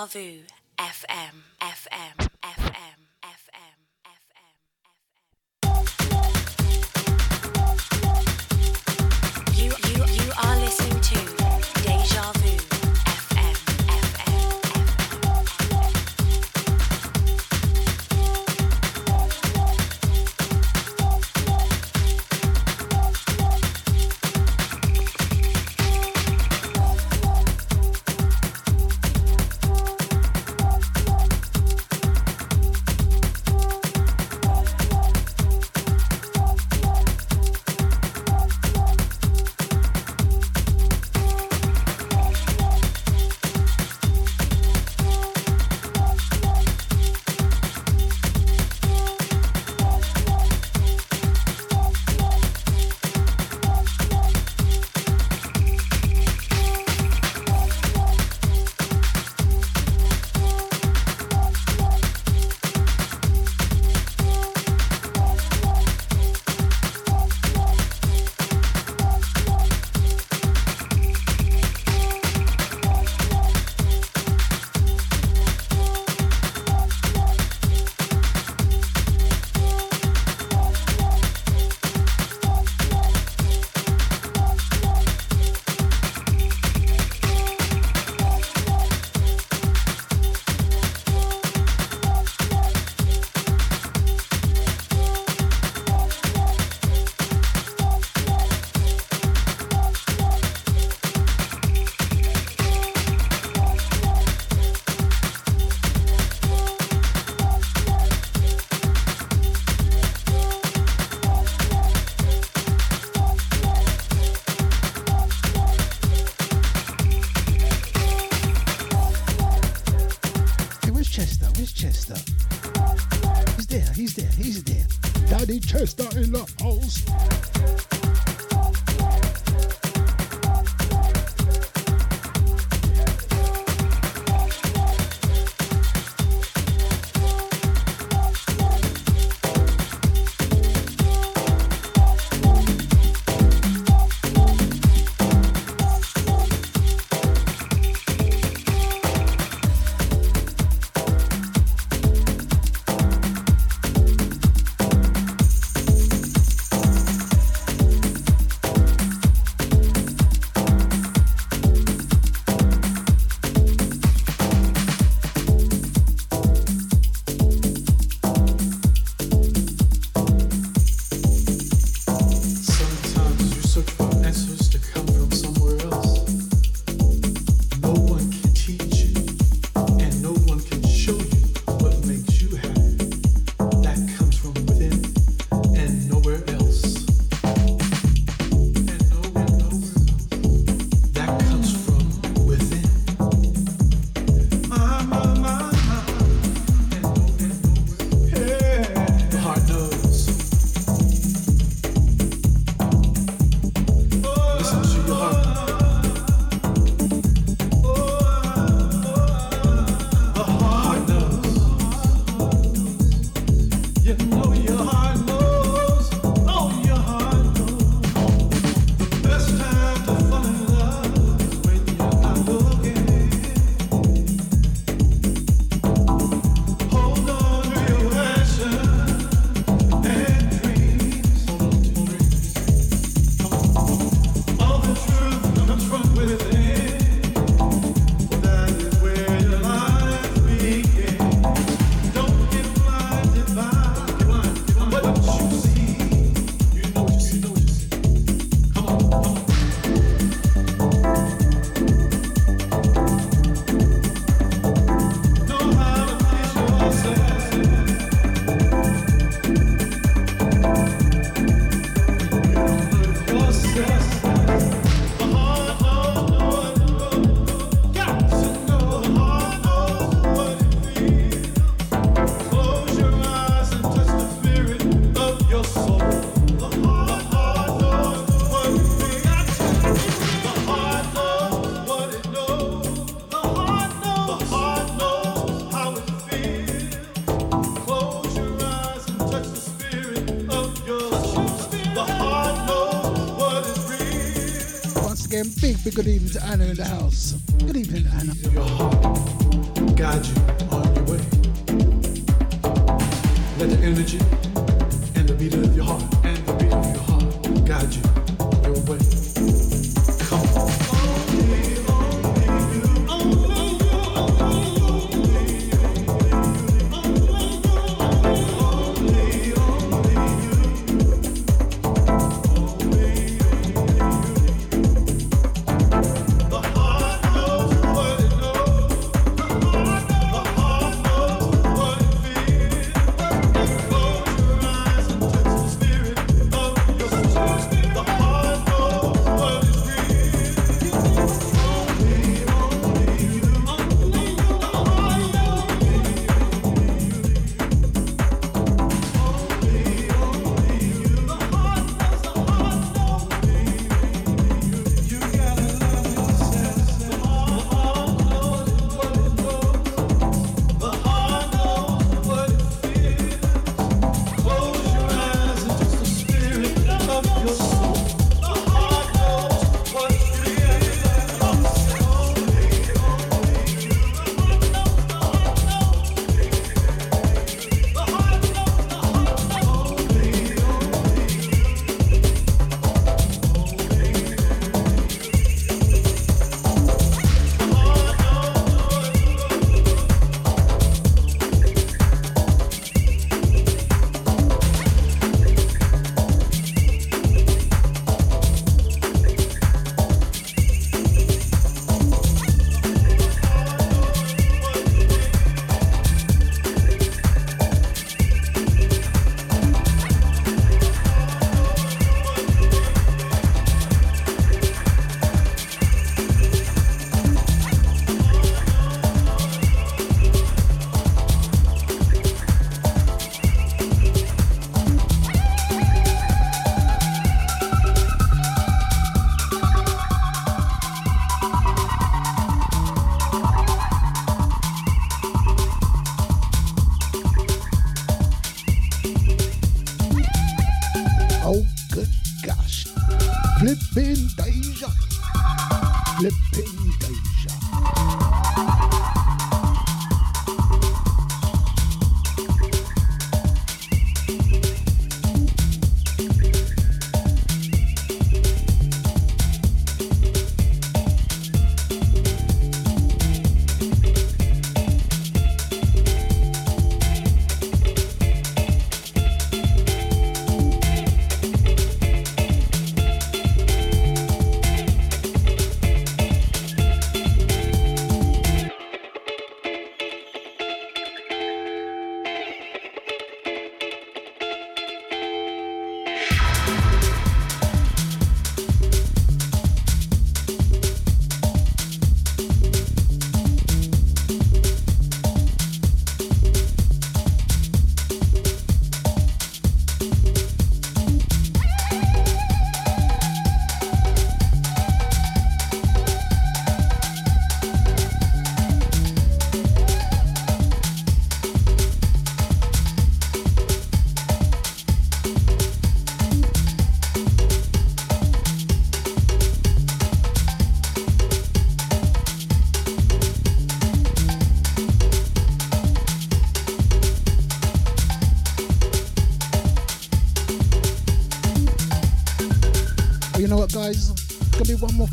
Vu big, good evening to Anna in the house.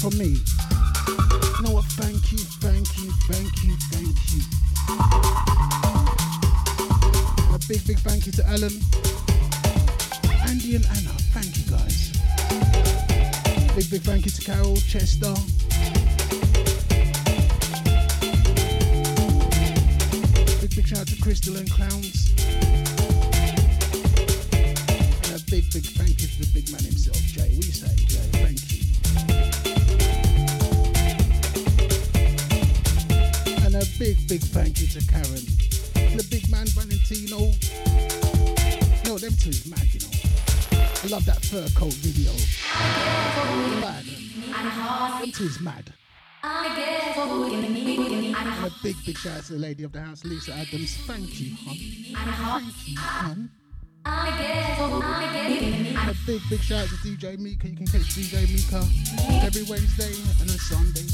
From me. Fur coat video. Them two mad. And a big, big shout out to the lady of the house, Lisa Adams. Thank you, hon. Thank you, hon. And a big, big shout out to DJ Mika. You can catch DJ Mika every Wednesday and a Sunday.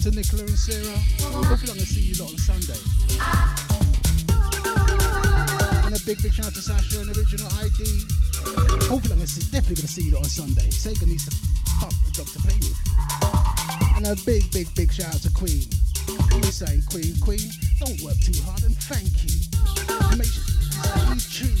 Out to Nicola and Sarah. Hopefully, I'm gonna see you lot on Sunday. And a big, big shout out to Sasha and Original ID. Hopefully, I'm gonna see, definitely gonna see you lot on Sunday. Sega needs to pop a dog to play with. And a big, big, big shout out to Queen. You saying, Queen? Queen, don't work too hard and thank you. Make sure you tune.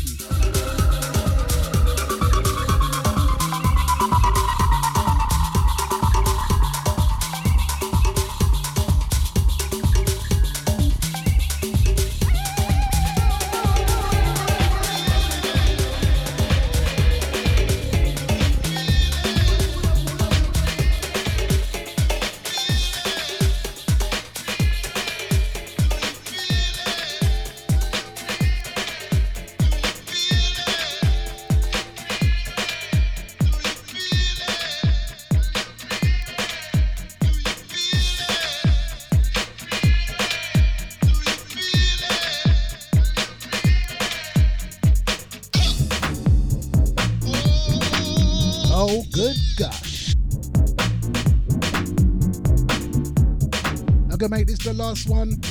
The last one.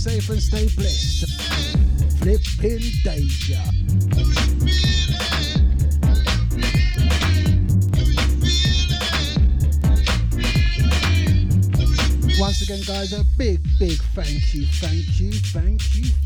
Safe and stay blessed. Flipping Deja. Once again, guys, a big, big thank you, thank you, thank you.